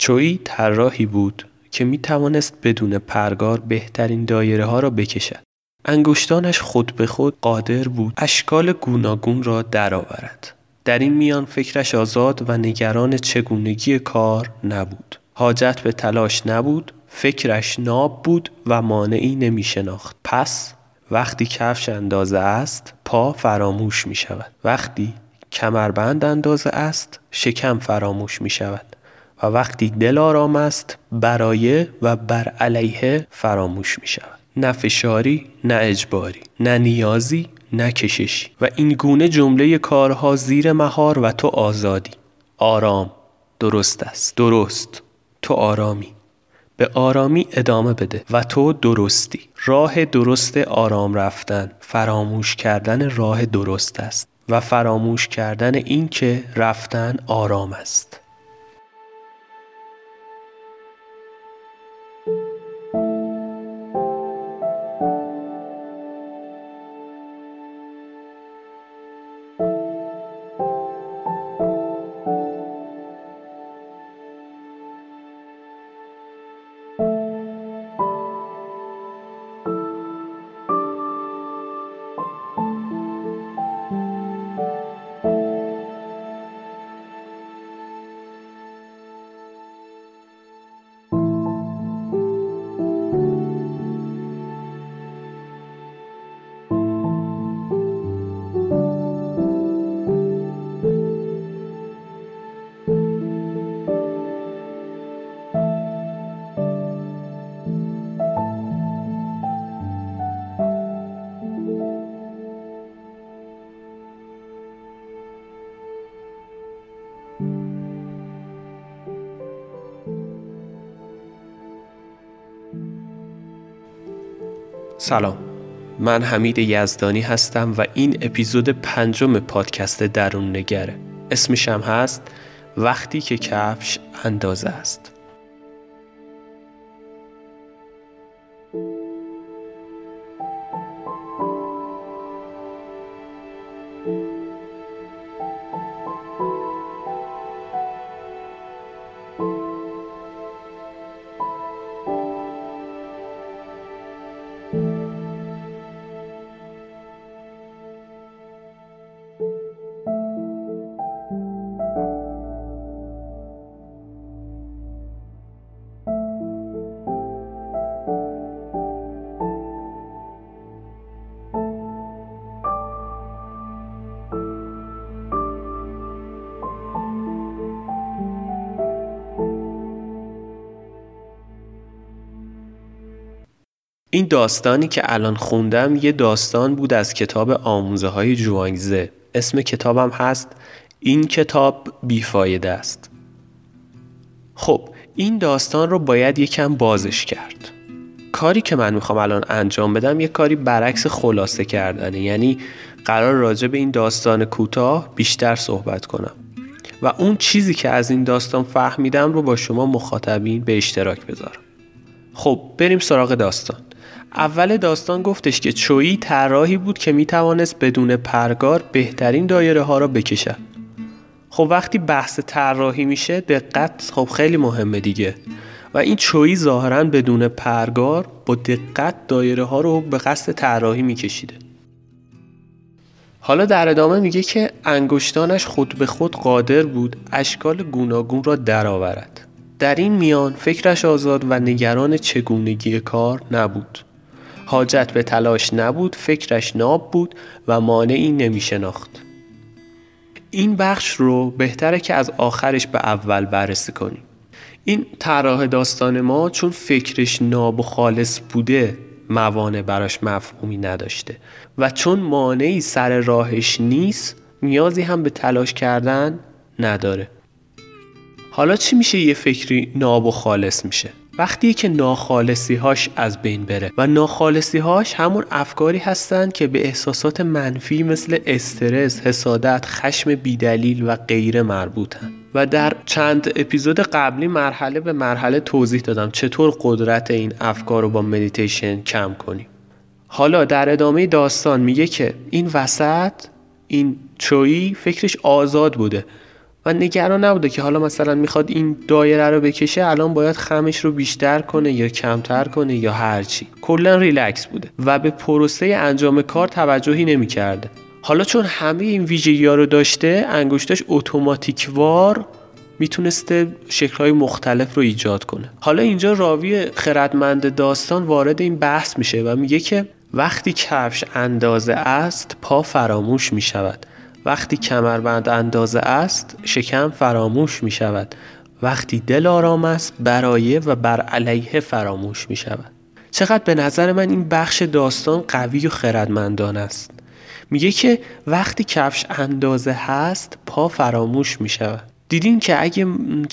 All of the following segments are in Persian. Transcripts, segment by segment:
چویی طراحی بود که می توانست بدون پرگار بهترین دایره ها را بکشد. انگشتانش خود به خود قادر بود اشکال گوناگون را درآورد. در این میان فکرش آزاد و نگران چگونگی کار نبود. حاجت به تلاش نبود، فکرش ناب بود و مانعی نمی شناخت. پس وقتی کفش اندازه است، پا فراموش می شود. وقتی کمربند اندازه است، شکم فراموش می شود. و وقتی دل آرام است برایه و بر علیه فراموش می شود. نه فشاری نه اجباری نه نیازی نه کششی. و این گونه جمله کارها زیر مهار و تو آزادی. آرام درست است. درست. تو آرامی. به آرامی ادامه بده و تو درستی. راه درست آرام رفتن فراموش کردن راه درست است. و فراموش کردن این که رفتن آرام است. سلام. من حمید یزدانی هستم و این اپیزود پنجم پادکست درون نگره اسمشم هست وقتی که کفش اندازه است. این داستانی که الان خوندم یه داستان بود از کتاب آموزه های جوانگزه. اسم کتابم هست این کتاب بیفایده است. خب این داستان رو باید یکم بازش کرد. کاری که من می‌خوام الان انجام بدم یه کاری برعکس خلاصه کردنه. یعنی قرار راجع به این داستان کوتاه بیشتر صحبت کنم. و اون چیزی که از این داستان فهمیدم رو با شما مخاطبین به اشتراک بذارم. خب بریم سراغ داستان. اول داستان گفتش که چویی طراحی بود که می توانست بدون پرگار بهترین دایره ها را بکشد. خب وقتی بحث طراحی میشه دقت خب خیلی مهمه دیگه. و این چویی ظاهرا بدون پرگار با دقت دایره ها رو به قصد طراحی میکشیده. حالا در ادامه میگه که انگشتانش خود به خود قادر بود اشکال گوناگون را درآورد. در این میان فکرش آزاد و نگران چگونگی کار نبود. حاجت به تلاش نبود فکرش ناب بود و مانعی نمی شناخت. این بخش رو بهتره که از آخرش به اول بررسی کنیم. این طراح داستان ما چون فکرش ناب و خالص بوده موانع براش مفهومی نداشته و چون مانعی سر راهش نیست نیازی هم به تلاش کردن نداره. حالا چی میشه یه فکری ناب و خالص میشه؟ وقتی که ناخالصی هاش از بین بره. و ناخالصی هاش همون افکاری هستند که به احساسات منفی مثل استرس، حسادت، خشم بیدلیل و غیره مربوطن و در چند اپیزود قبلی مرحله به مرحله توضیح دادم چطور قدرت این افکار رو با مدیتیشن کم کنیم. حالا در ادامه داستان میگه که این وسط این چویی فکرش آزاد بوده. و نگران نبوده که حالا مثلا می‌خواد این دایره رو بکشه الان باید خمش رو بیشتر کنه یا کمتر کنه یا هرچی کلا ریلکس بوده و به پروسه انجام کار توجهی نمی‌کرده. حالا چون همه این ویژگی ها رو داشته انگشتاش اتوماتیک وار می‌تونسته شکلهای مختلف رو ایجاد کنه. حالا اینجا راوی خردمند داستان وارد این بحث میشه و میگه که وقتی کفش اندازه است پا فراموش می‌شود. وقتی کمربند اندازه است شکم فراموش می شود وقتی دل آرام است برایه و بر علیه فراموش می شود چقدر به نظر من این بخش داستان قوی و خردمندان است. میگه که وقتی کفش اندازه هست پا فراموش می شود دیدین که اگه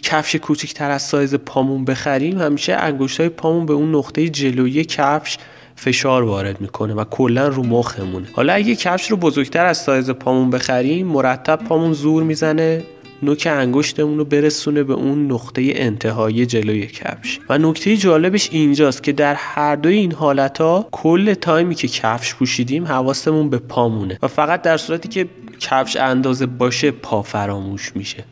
کفش کوچکتر از سایز پامون بخریم همیشه انگشت های پامون به اون نقطه جلویی کفش فشار وارد می‌کنه و کلا رو مخمونه. حالا اگه کفش رو بزرگتر از سایز پامون بخریم مرتب پامون زور می‌زنه نوک انگشتمون رو برسونه به اون نقطه انتهایی جلوی کفش. و نکته جالبش اینجاست که در هر دوی این حالت ها کل تایمی که کفش پوشیدیم حواستمون به پامونه و فقط در صورتی که کفش اندازه باشه پا فراموش میشه.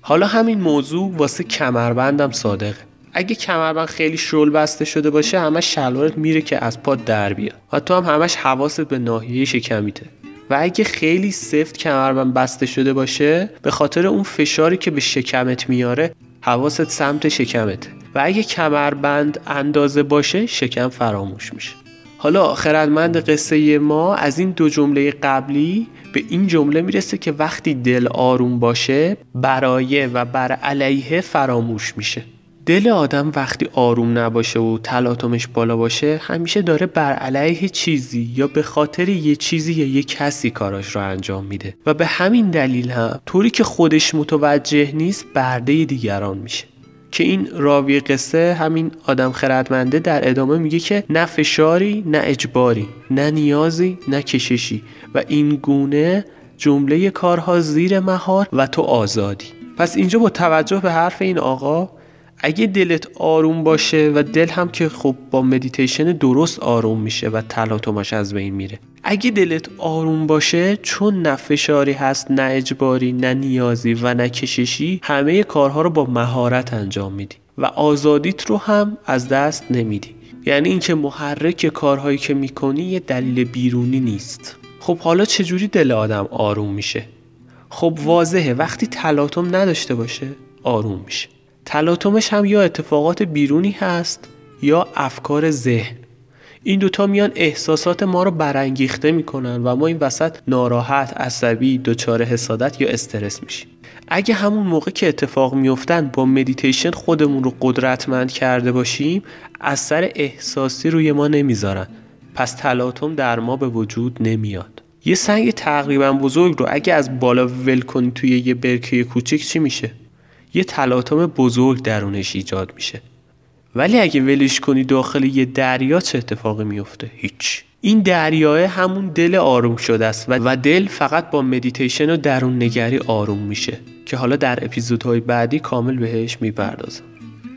حالا همین موضوع واسه کمربندم صادقه. اگه کمربند خیلی شل بسته شده باشه همش شلوارت میره که از پا در بیاد. و تو هم همش حواست به ناحیه شکمیته. و اگه خیلی سفت کمربند بسته شده باشه به خاطر اون فشاری که به شکمت میاره حواست سمت شکمته. و اگه کمربند اندازه باشه شکم فراموش میشه. حالا خردمند قصه ما از این دو جمله قبلی به این جمله می‌رسه که وقتی دل آروم باشه برایه و بر علیه فراموش میشه. دل آدم وقتی آروم نباشه و تلاطمش بالا باشه همیشه داره بر علیه چیزی یا به خاطر یه چیزی یا یه کسی کاراش رو انجام میده. و به همین دلیل هم طوری که خودش متوجه نیست برده دیگران میشه. که این راوی قصه همین آدم خردمنده در ادامه میگه که نه فشاری نه اجباری نه نیازی نه کششی. و این گونه جمله کارها زیر مهار و تو آزادی. پس اینجا با توجه به حرف این آقا اگه دلت آروم باشه و دل هم که خب با مدیتیشن درست آروم میشه و تلاطمش از بین میره. اگه دلت آروم باشه چون نه فشاری هست نه اجباری نه نیازی و نه کششی همه کارها رو با مهارت انجام میدی و آزادیت رو هم از دست نمیدی. یعنی اینکه محرک کارهایی که می‌کنی یه دلیل بیرونی نیست. خب حالا چجوری دل آدم آروم میشه؟ خب واضحه وقتی تلاطم نداشته باشه آروم میشه. تلاطمش هم یا اتفاقات بیرونی هست یا افکار ذهن. این دوتا میان احساسات ما رو برانگیخته می‌کنن و ما این وسط ناراحت، عصبی، دچار حسادت یا استرس میشیم. اگه همون موقع که اتفاق میفتن با مدیتیشن خودمون رو قدرتمند کرده باشیم اثر احساسی روی ما نمی‌ذارن. پس تلاطم در ما به وجود نمیاد. یه سنگ تقریبا بزرگ رو اگه از بالا ول کنی توی یه برکه کوچک چی میشه؟ یه تلاطم بزرگ درونش ایجاد میشه. ولی اگه ولش کنی داخل یه دریا چه اتفاقی میفته؟ هیچ. این دریاه همون دل آروم شده است و دل فقط با مدیتیشن و درون نگری آروم میشه که حالا در اپیزودهای بعدی کامل بهش می‌پردازم.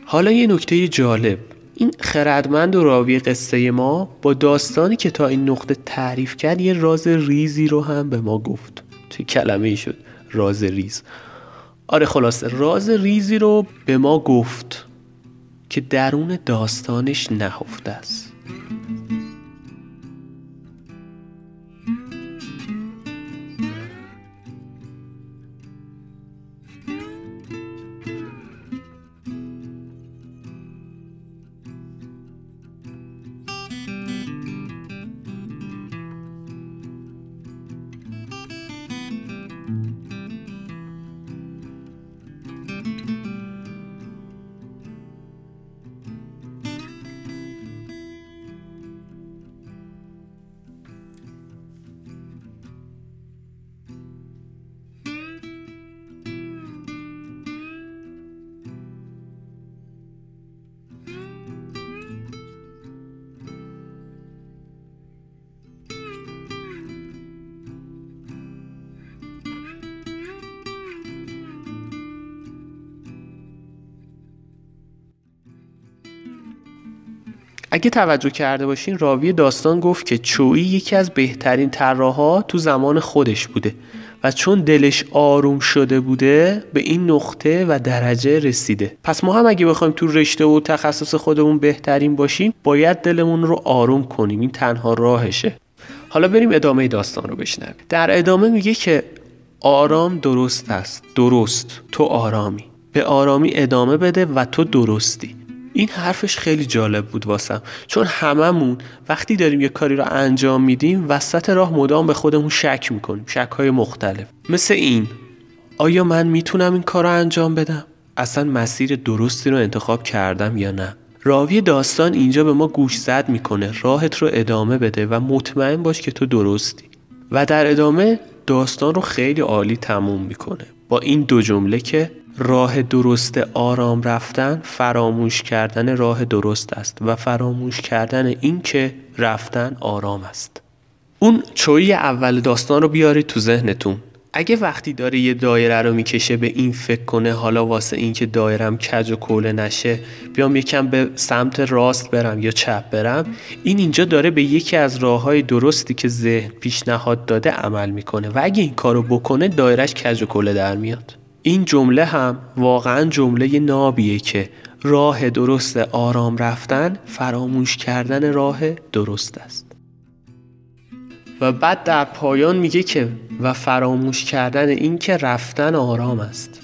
حالا یه نکته جالب. این خردمند و راوی قصه ما با داستانی که تا این نقطه تعریف کرد یه راز ریزی رو هم به ما گفت. چه کلمه ای شد. راز ریز. آره خلاصه راز ریزی رو به ما گفت که درون داستانش نهفته است. اگه توجه کرده باشین راوی داستان گفت که چویی یکی از بهترین طراحا تو زمان خودش بوده و چون دلش آروم شده بوده به این نقطه و درجه رسیده. پس ما هم اگه بخوایم تو رشته و تخصص خودمون بهترین باشیم باید دلمون رو آروم کنیم. این تنها راهشه. حالا بریم ادامه داستان رو بشنویم. در ادامه میگه که آرام درست است. درست. تو آرامی. به آرامی ادامه بده و تو درستی. این حرفش خیلی جالب بود واسم. چون هممون وقتی داریم یه کاری رو انجام میدیم وسط راه مدام به خودمون شک می‌کنیم شک های مختلف. مثل این آیا من می‌تونم این کار رو انجام بدم؟ اصلا مسیر درستی رو انتخاب کردم یا نه؟ راوی داستان اینجا به ما گوش زد می‌کنه. راهت رو ادامه بده و مطمئن باش که تو درستی. و در ادامه داستان رو خیلی عالی تموم می‌کنه. با این دو جمله که راه درست آرام رفتن فراموش کردن راه درست است و فراموش کردن این که رفتن آرام است. اون چویی اول داستان رو بیارید تو ذهنتون. اگه وقتی داره یه دایره رو می‌کشه به این فکر کنه حالا واسه اینکه دایرم کج و کوله نشه بیام یکم به سمت راست برم یا چپ برم این اینجا داره به یکی از راه های درستی که ذهن پیشنهاد داده عمل می‌کنه. و اگه این کارو بکنه دایرش کج و کوله در میاد. این جمله هم واقعا جمله نابیه که راه درست آرام رفتن فراموش کردن راه درست است. و بعد در پایان میگه که و فراموش کردن این که رفتن آرام است.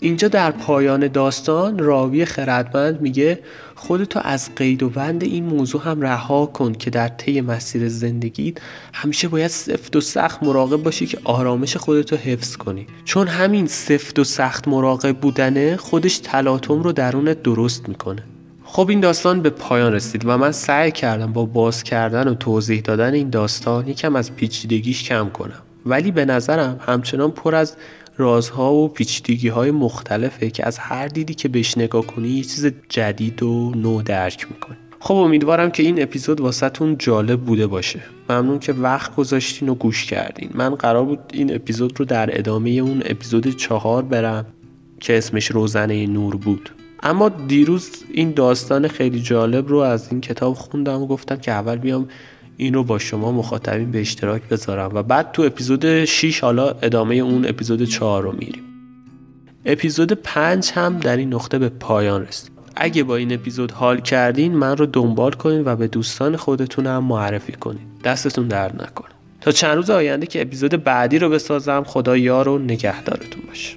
اینجا در پایان داستان راوی خردمند میگه خودتو از قید و بند این موضوع هم رها کن که در طی مسیر زندگیت همیشه باید سفت و سخت مراقب باشی که آرامش خودتو حفظ کنی. چون همین سفت و سخت مراقب بودنه خودش تلاطم رو درونت درست می‌کنه. خب این داستان به پایان رسید و من سعی کردم با باز کردن و توضیح دادن این داستان یکم از پیچیدگیش کم کنم. ولی به نظرم همچنان پر از رازها و پیچیدگی های مختلفه که از هر دیدی که بهش نگاه کنی یه چیز جدید و نو درک می‌کنی. خب امیدوارم که این اپیزود واسهتون جالب بوده باشه. ممنون که وقت گذاشتین و گوش کردین. من قرار بود این اپیزود رو در ادامه اون اپیزود چهار برم که اسمش روزنه نور بود. اما دیروز این داستان خیلی جالب رو از این کتاب خوندم و گفتم که اول بیام این رو با شما مخاطبین به اشتراک بذارم. و بعد تو اپیزود 6 حالا ادامه اون اپیزود 4 رو میریم. اپیزود 5 هم در این نقطه به پایان رسید. اگه با این اپیزود حال کردین من رو دنبال کنین و به دوستان خودتون هم معرفی کنین. دستتون درد نکنه. تا چند روز آینده که اپیزود بعدی رو بسازم خدا یار و نگهدارتون باشه.